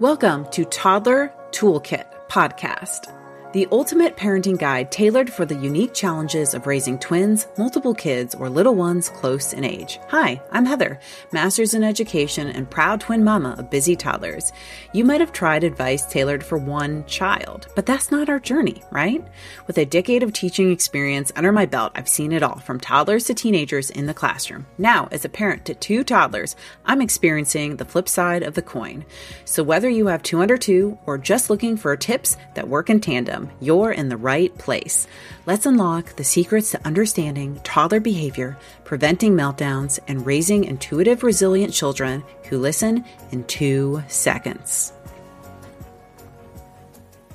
Welcome to Toddler Toolkit Podcast the ultimate parenting guide tailored for the unique challenges of raising twins, multiple kids, or little ones close in age. Hi, I'm Heather, master's in education and proud twin mama of busy toddlers. You might have tried advice tailored for one child, but that's not our journey, right? With a decade of teaching experience under my belt, I've seen it all from toddlers to teenagers in the classroom. Now, as a parent to two toddlers, I'm experiencing the flip side of the coin. So whether you have two under two or just looking for tips that work in tandem, you're in the right place. Let's unlock the secrets to understanding toddler behavior, preventing meltdowns, and raising intuitive, resilient children who listen in two seconds.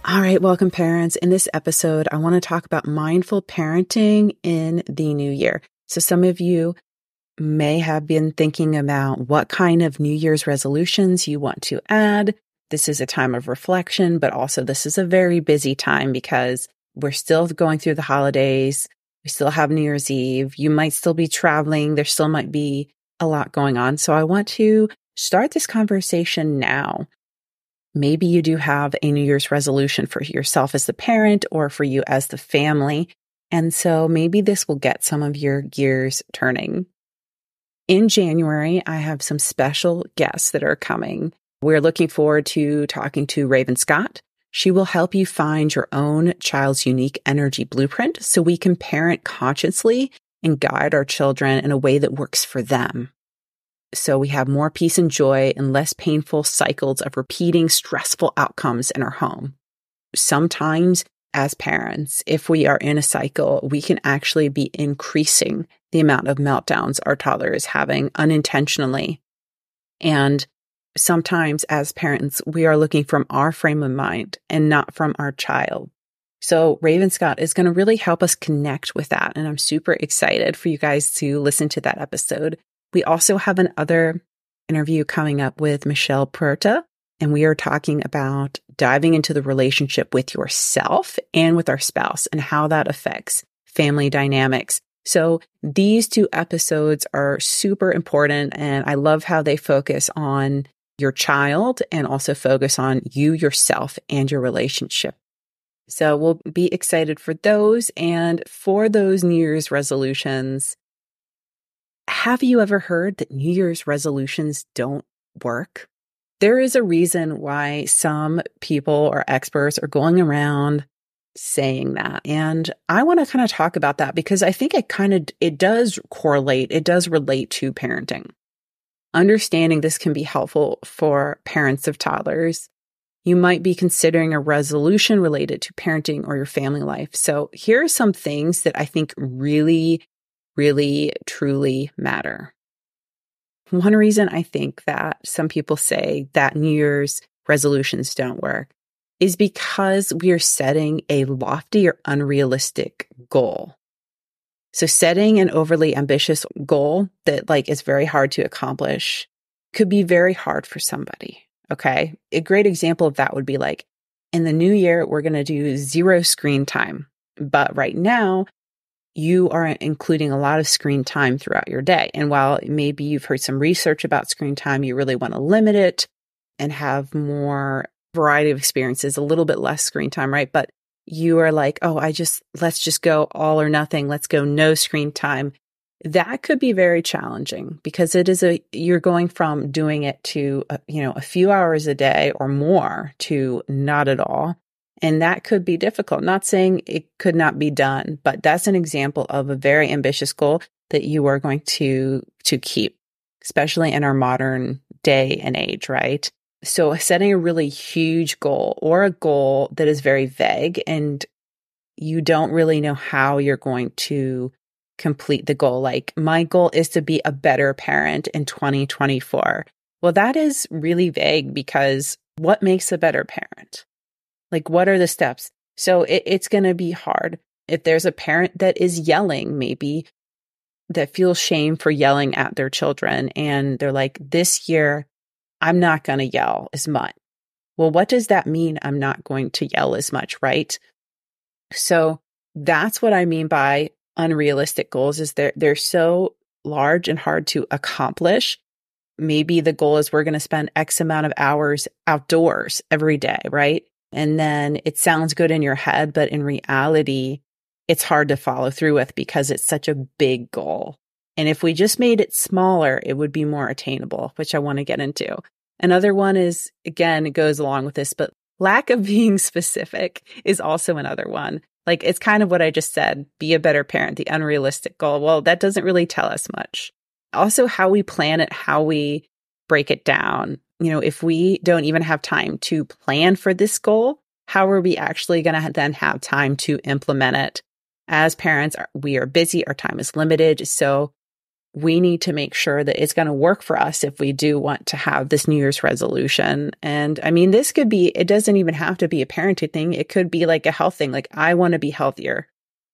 All right, welcome, parents. In this episode, I want to talk about mindful parenting in the new year. So, some of you may have been thinking about what kind of New Year's resolutions you want to add this is a time of reflection, but also this is a very busy time because we're still going through the holidays. We still have New Year's Eve. You might still be traveling. There still might be a lot going on. So I want to start this conversation now. Maybe you do have a New Year's resolution for yourself as the parent or for you as the family. And so maybe this will get some of your gears turning. In January, I have some special guests that are coming. We're looking forward to talking to Raven Scott. She will help you find your own child's unique energy blueprint so we can parent consciously and guide our children in a way that works for them. So we have more peace and joy and less painful cycles of repeating stressful outcomes in our home. Sometimes as parents, if we are in a cycle, we can actually be increasing the amount of meltdowns our toddler is having unintentionally. And sometimes as parents, we are looking from our frame of mind and not from our child. So Raven Scott is going to really help us connect with that. And I'm super excited for you guys to listen to that episode. We also have another interview coming up with Michelle Puerta, and we are talking about diving into the relationship with yourself and with our spouse and how that affects family dynamics. So these two episodes are super important and I love how they focus on your child and also focus on you yourself and your relationship. So we'll be excited for those. And for those New Year's resolutions, have you ever heard that New Year's resolutions don't work? There is a reason why some people or experts are going around saying that. And I want to kind of talk about that because I think it kind of it does correlate, it does relate to parenting. Understanding this can be helpful for parents of toddlers. You might be considering a resolution related to parenting or your family life. So here are some things that I think really, really, truly matter. One reason I think that some people say that New Year's resolutions don't work is because we are setting a lofty or unrealistic goal. So setting an overly ambitious goal that like is very hard to accomplish could be very hard for somebody. Okay. A great example of that would be like in the new year, we're going to do zero screen time. But right now, you are including a lot of screen time throughout your day. And while maybe you've heard some research about screen time, you really want to limit it and have more variety of experiences, a little bit less screen time, right? But you are like, oh, I just, let's just go all or nothing. Let's go no screen time. That could be very challenging because it is a, you're going from doing it to, uh, you know, a few hours a day or more to not at all. And that could be difficult. Not saying it could not be done, but that's an example of a very ambitious goal that you are going to, to keep, especially in our modern day and age, right? So uh, setting a really huge goal or a goal that is very vague and you don't really know how you're going to complete the goal. Like my goal is to be a better parent in 2024. Well, that is really vague because what makes a better parent? Like what are the steps? So it, it's going to be hard. If there's a parent that is yelling, maybe that feels shame for yelling at their children and they're like, this year I'm not going to yell as much. Well, what does that mean? I'm not going to yell as much, right? So that's what I mean by unrealistic goals is they're, they're so large and hard to accomplish maybe the goal is we're going to spend X amount of hours outdoors every day, right? And then it sounds good in your head, but in reality, it's hard to follow through with because it's such a big goal. And if we just made it smaller, it would be more attainable, which I want to get into. Another one is, again, it goes along with this, but lack of being specific is also another one. Like it's kind of what I just said be a better parent, the unrealistic goal. Well, that doesn't really tell us much. Also, how we plan it, how we break it down. You know, if we don't even have time to plan for this goal, how are we actually going to then have time to implement it? As parents, we are busy, our time is limited. So we need to make sure that it's going to work for us if we do want to have this New Year's resolution. And I mean, this could be, it doesn't even have to be a parenting thing. It could be like a health thing. Like, I want to be healthier.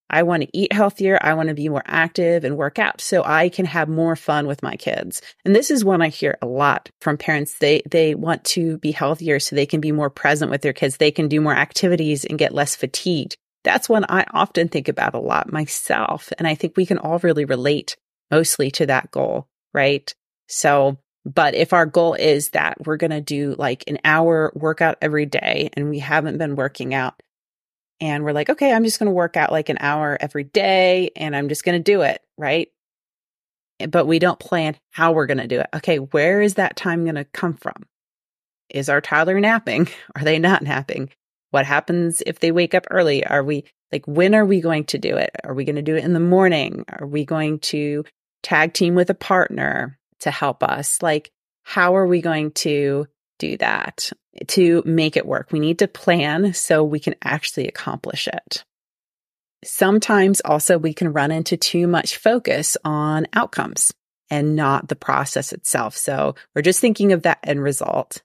I want to eat healthier. I want to be more active and work out so I can have more fun with my kids. And this is one I hear a lot from parents. They, they want to be healthier so they can be more present with their kids. They can do more activities and get less fatigued. That's one I often think about a lot myself. And I think we can all really relate mostly to that goal, right? So, but if our goal is that we're going to do like an hour workout every day and we haven't been working out and we're like, okay, I'm just going to work out like an hour every day and I'm just going to do it, right? Eh, but we don't plan how we're going to do it. Okay, where is that time going to come from? Is our toddler napping? Are they not napping? What happens if they wake up early? Are we like, when are we going to do it? Are we going to do it in the morning? Are we going to tag team with a partner to help us? Like, how are we going to do that to make it work? We need to plan so we can actually accomplish it. Sometimes also we can run into too much focus on outcomes and not the process itself. So we're just thinking of that end result.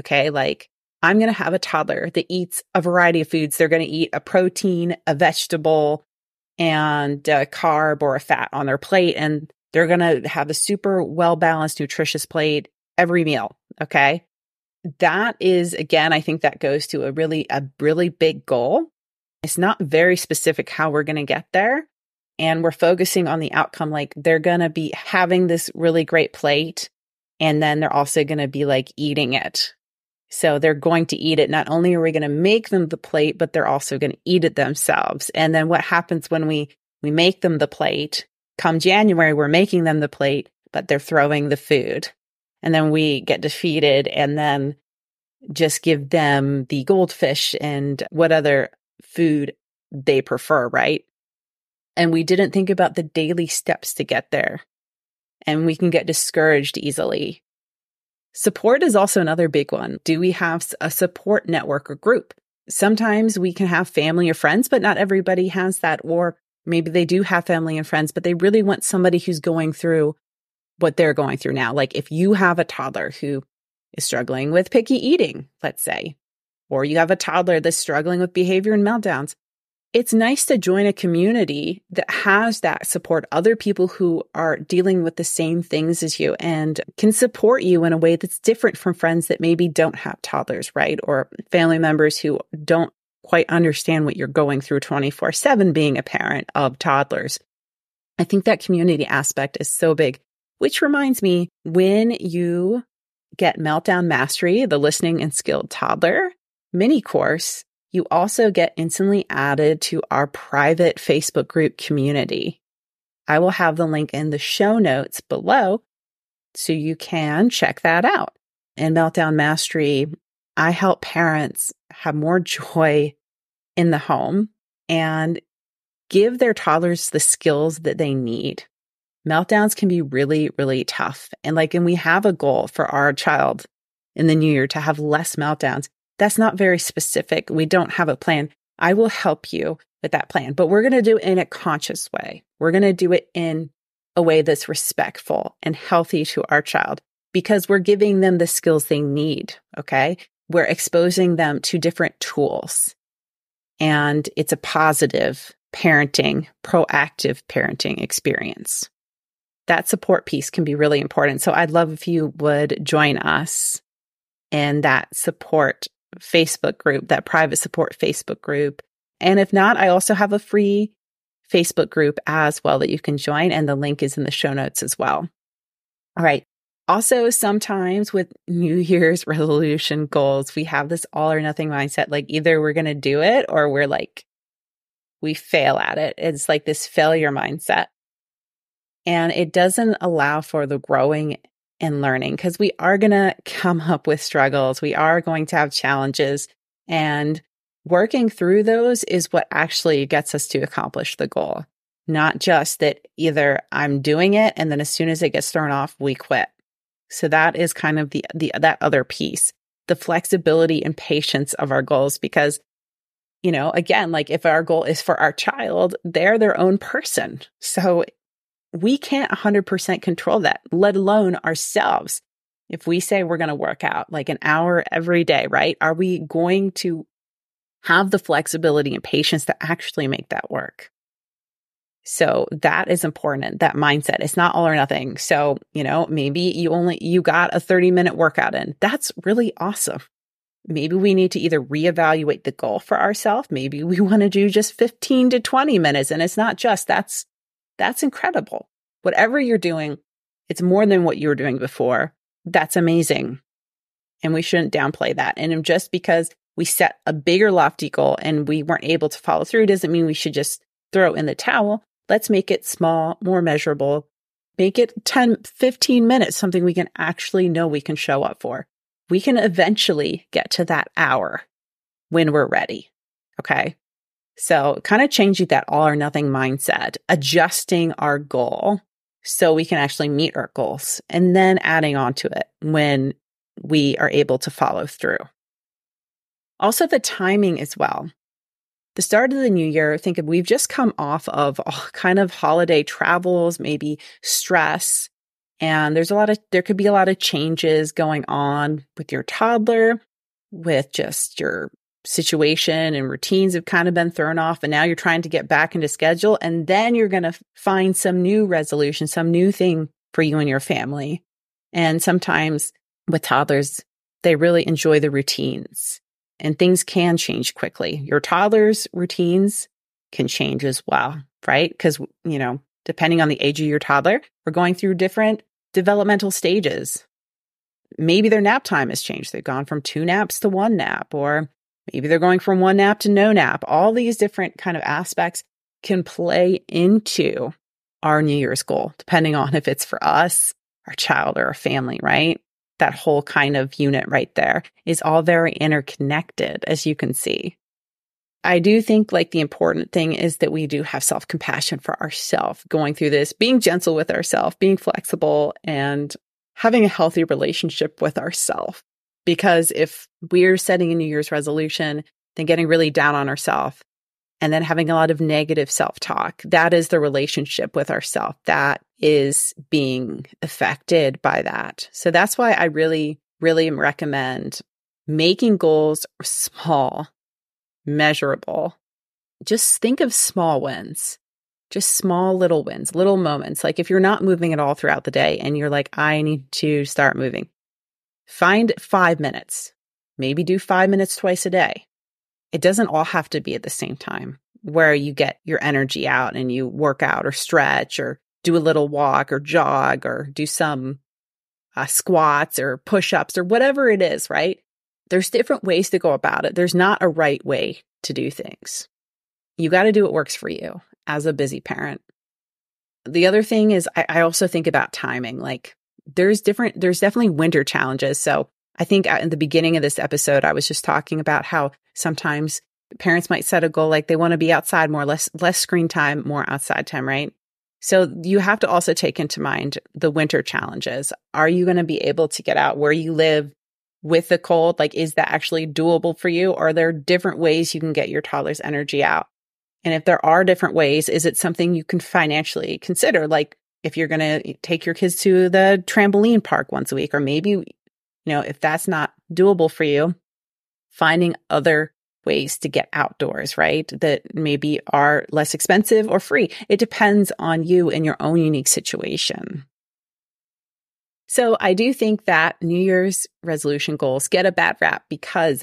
Okay. Like I'm going to have a toddler that eats a variety of foods. They're going to eat a protein, a vegetable, and a carb or a fat on their plate. And they're going to have a super well balanced, nutritious plate every meal. Okay. That is, again, I think that goes to a really, a really big goal. It's not very specific how we're going to get there. And we're focusing on the outcome. Like they're going to be having this really great plate. And then they're also going to be like eating it so they're going to eat it. Not only are we going to make them the plate, but they're also going to eat it themselves. And then what happens when we, we make them the plate? Come January, we're making them the plate, but they're throwing the food. And then we get defeated and then just give them the goldfish and what other food they prefer, right? And we didn't think about the daily steps to get there. And we can get discouraged easily Support is also another big one. Do we have a support network or group? Sometimes we can have family or friends, but not everybody has that. Or maybe they do have family and friends, but they really want somebody who's going through what they're going through now. Like if you have a toddler who is struggling with picky eating, let's say, or you have a toddler that's struggling with behavior and meltdowns, it's nice to join a community that has that support other people who are dealing with the same things as you and can support you in a way that's different from friends that maybe don't have toddlers, right? Or family members who don't quite understand what you're going through 24 7 being a parent of toddlers. I think that community aspect is so big, which reminds me when you get Meltdown Mastery, the listening and skilled toddler mini course, you also get instantly added to our private Facebook group community. I will have the link in the show notes below so you can check that out. In Meltdown Mastery, I help parents have more joy in the home and give their toddlers the skills that they need. Meltdowns can be really, really tough. And like, and we have a goal for our child in the new year to have less meltdowns. That's not very specific. We don't have a plan. I will help you with that plan, but we're going to do it in a conscious way. We're going to do it in a way that's respectful and healthy to our child because we're giving them the skills they need. Okay. We're exposing them to different tools and it's a positive parenting, proactive parenting experience. That support piece can be really important. So I'd love if you would join us in that support Facebook group, that private support Facebook group. And if not, I also have a free Facebook group as well that you can join. And the link is in the show notes as well. All right. Also, sometimes with New Year's resolution goals, we have this all or nothing mindset. Like either we're going to do it or we're like, we fail at it. It's like this failure mindset. And it doesn't allow for the growing and learning because we are going to come up with struggles. We are going to have challenges and working through those is what actually gets us to accomplish the goal. Not just that either I'm doing it and then as soon as it gets thrown off, we quit. So that is kind of the, the, that other piece, the flexibility and patience of our goals. Because, you know, again, like if our goal is for our child, they're their own person. So we can't 100% control that, let alone ourselves. If we say we're going to work out like an hour every day, right? Are we going to have the flexibility and patience to actually make that work? So that is important. That mindset. It's not all or nothing. So, you know, maybe you only, you got a 30 minute workout in. That's really awesome. Maybe we need to either reevaluate the goal for ourselves. Maybe we want to do just 15 to 20 minutes. And it's not just that's that's incredible. Whatever you're doing, it's more than what you were doing before. That's amazing. And we shouldn't downplay that. And just because we set a bigger lofty goal and we weren't able to follow through doesn't mean we should just throw in the towel. Let's make it small, more measurable. Make it 10, 15 minutes, something we can actually know we can show up for. We can eventually get to that hour when we're ready. Okay. So kind of changing that all or nothing mindset, adjusting our goal so we can actually meet our goals and then adding on to it when we are able to follow through. Also the timing as well. The start of the new year, think of we've just come off of all kind of holiday travels, maybe stress. And there's a lot of, there could be a lot of changes going on with your toddler, with just your situation and routines have kind of been thrown off and now you're trying to get back into schedule and then you're going to find some new resolution, some new thing for you and your family. And sometimes with toddlers, they really enjoy the routines and things can change quickly. Your toddler's routines can change as well, right? Because, you know, depending on the age of your toddler, we're going through different developmental stages. Maybe their nap time has changed. They've gone from two naps to one nap, or Maybe they're going from one nap to no nap. All these different kind of aspects can play into our New Year's goal, depending on if it's for us, our child, or our family, right? That whole kind of unit right there is all very interconnected, as you can see. I do think like the important thing is that we do have self compassion for ourselves going through this, being gentle with ourselves, being flexible and having a healthy relationship with ourselves. Because if we're setting a New Year's resolution, then getting really down on ourselves and then having a lot of negative self talk, that is the relationship with ourself that is being affected by that. So that's why I really, really recommend making goals small, measurable. Just think of small wins, just small little wins, little moments. Like if you're not moving at all throughout the day and you're like, I need to start moving, Find five minutes. Maybe do five minutes twice a day. It doesn't all have to be at the same time where you get your energy out and you work out or stretch or do a little walk or jog or do some uh, squats or push ups or whatever it is, right? There's different ways to go about it. There's not a right way to do things. You got to do what works for you as a busy parent. The other thing is, I, I also think about timing. Like, there's different, there's definitely winter challenges. So I think in the beginning of this episode, I was just talking about how sometimes parents might set a goal like they want to be outside more, less, less screen time, more outside time, right? So you have to also take into mind the winter challenges. Are you going to be able to get out where you live with the cold? Like, is that actually doable for you? Are there different ways you can get your toddler's energy out? And if there are different ways, is it something you can financially consider? Like, if you're going to take your kids to the trampoline park once a week, or maybe, you know, if that's not doable for you, finding other ways to get outdoors, right? That maybe are less expensive or free. It depends on you and your own unique situation. So I do think that New Year's resolution goals get a bad rap because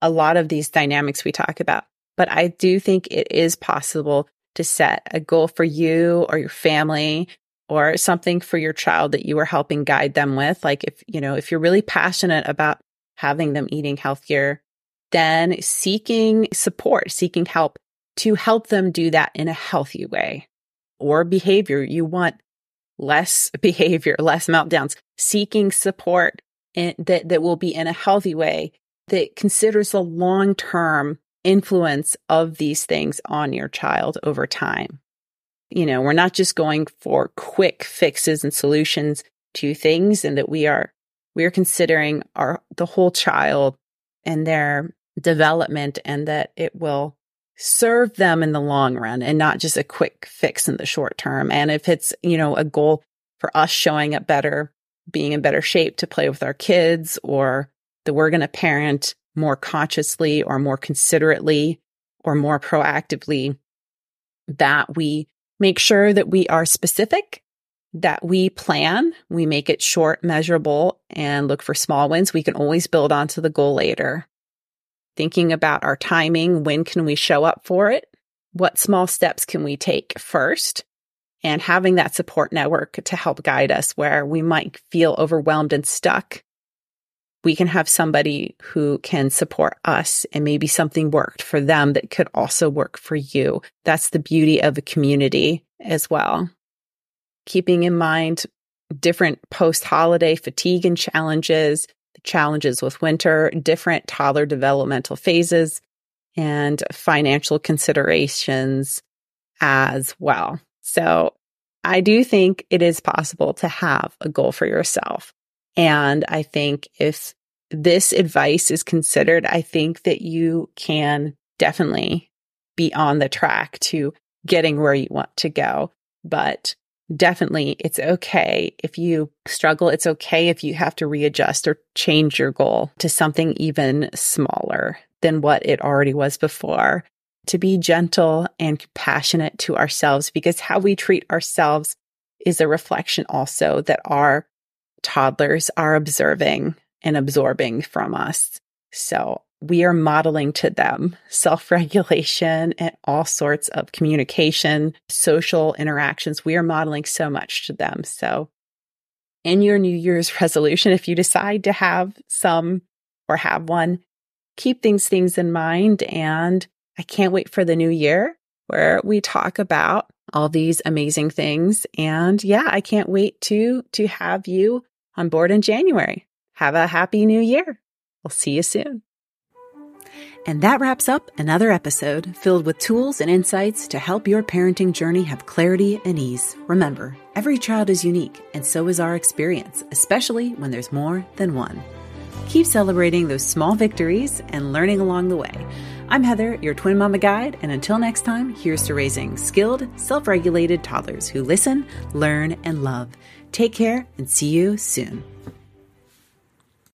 a lot of these dynamics we talk about. But I do think it is possible to set a goal for you or your family or something for your child that you are helping guide them with. Like if, you know, if you're really passionate about having them eating healthier, then seeking support, seeking help to help them do that in a healthy way or behavior. You want less behavior, less meltdowns, seeking support in, that, that will be in a healthy way that considers the long term influence of these things on your child over time. You know, we're not just going for quick fixes and solutions to things and that we are, we are considering our, the whole child and their development and that it will serve them in the long run and not just a quick fix in the short term. And if it's, you know, a goal for us showing up better, being in better shape to play with our kids or that we're going to parent more consciously or more considerately or more proactively, that we make sure that we are specific, that we plan, we make it short, measurable, and look for small wins. We can always build onto the goal later. Thinking about our timing, when can we show up for it? What small steps can we take first? And having that support network to help guide us where we might feel overwhelmed and stuck we can have somebody who can support us and maybe something worked for them that could also work for you. That's the beauty of a community as well. Keeping in mind different post holiday fatigue and challenges, the challenges with winter, different toddler developmental phases, and financial considerations as well. So I do think it is possible to have a goal for yourself. And I think if this advice is considered, I think that you can definitely be on the track to getting where you want to go. But definitely it's okay if you struggle. It's okay if you have to readjust or change your goal to something even smaller than what it already was before. To be gentle and compassionate to ourselves because how we treat ourselves is a reflection also that our toddlers are observing and absorbing from us. So we are modeling to them self regulation and all sorts of communication, social interactions. We are modeling so much to them. So, in your New Year's resolution, if you decide to have some or have one, keep these things in mind. And I can't wait for the new year where we talk about all these amazing things. And yeah, I can't wait to, to have you on board in January. Have a happy new year. We'll see you soon. And that wraps up another episode filled with tools and insights to help your parenting journey have clarity and ease. Remember, every child is unique, and so is our experience, especially when there's more than one. Keep celebrating those small victories and learning along the way. I'm Heather, your twin mama guide, and until next time, here's to raising skilled, self regulated toddlers who listen, learn, and love. Take care and see you soon.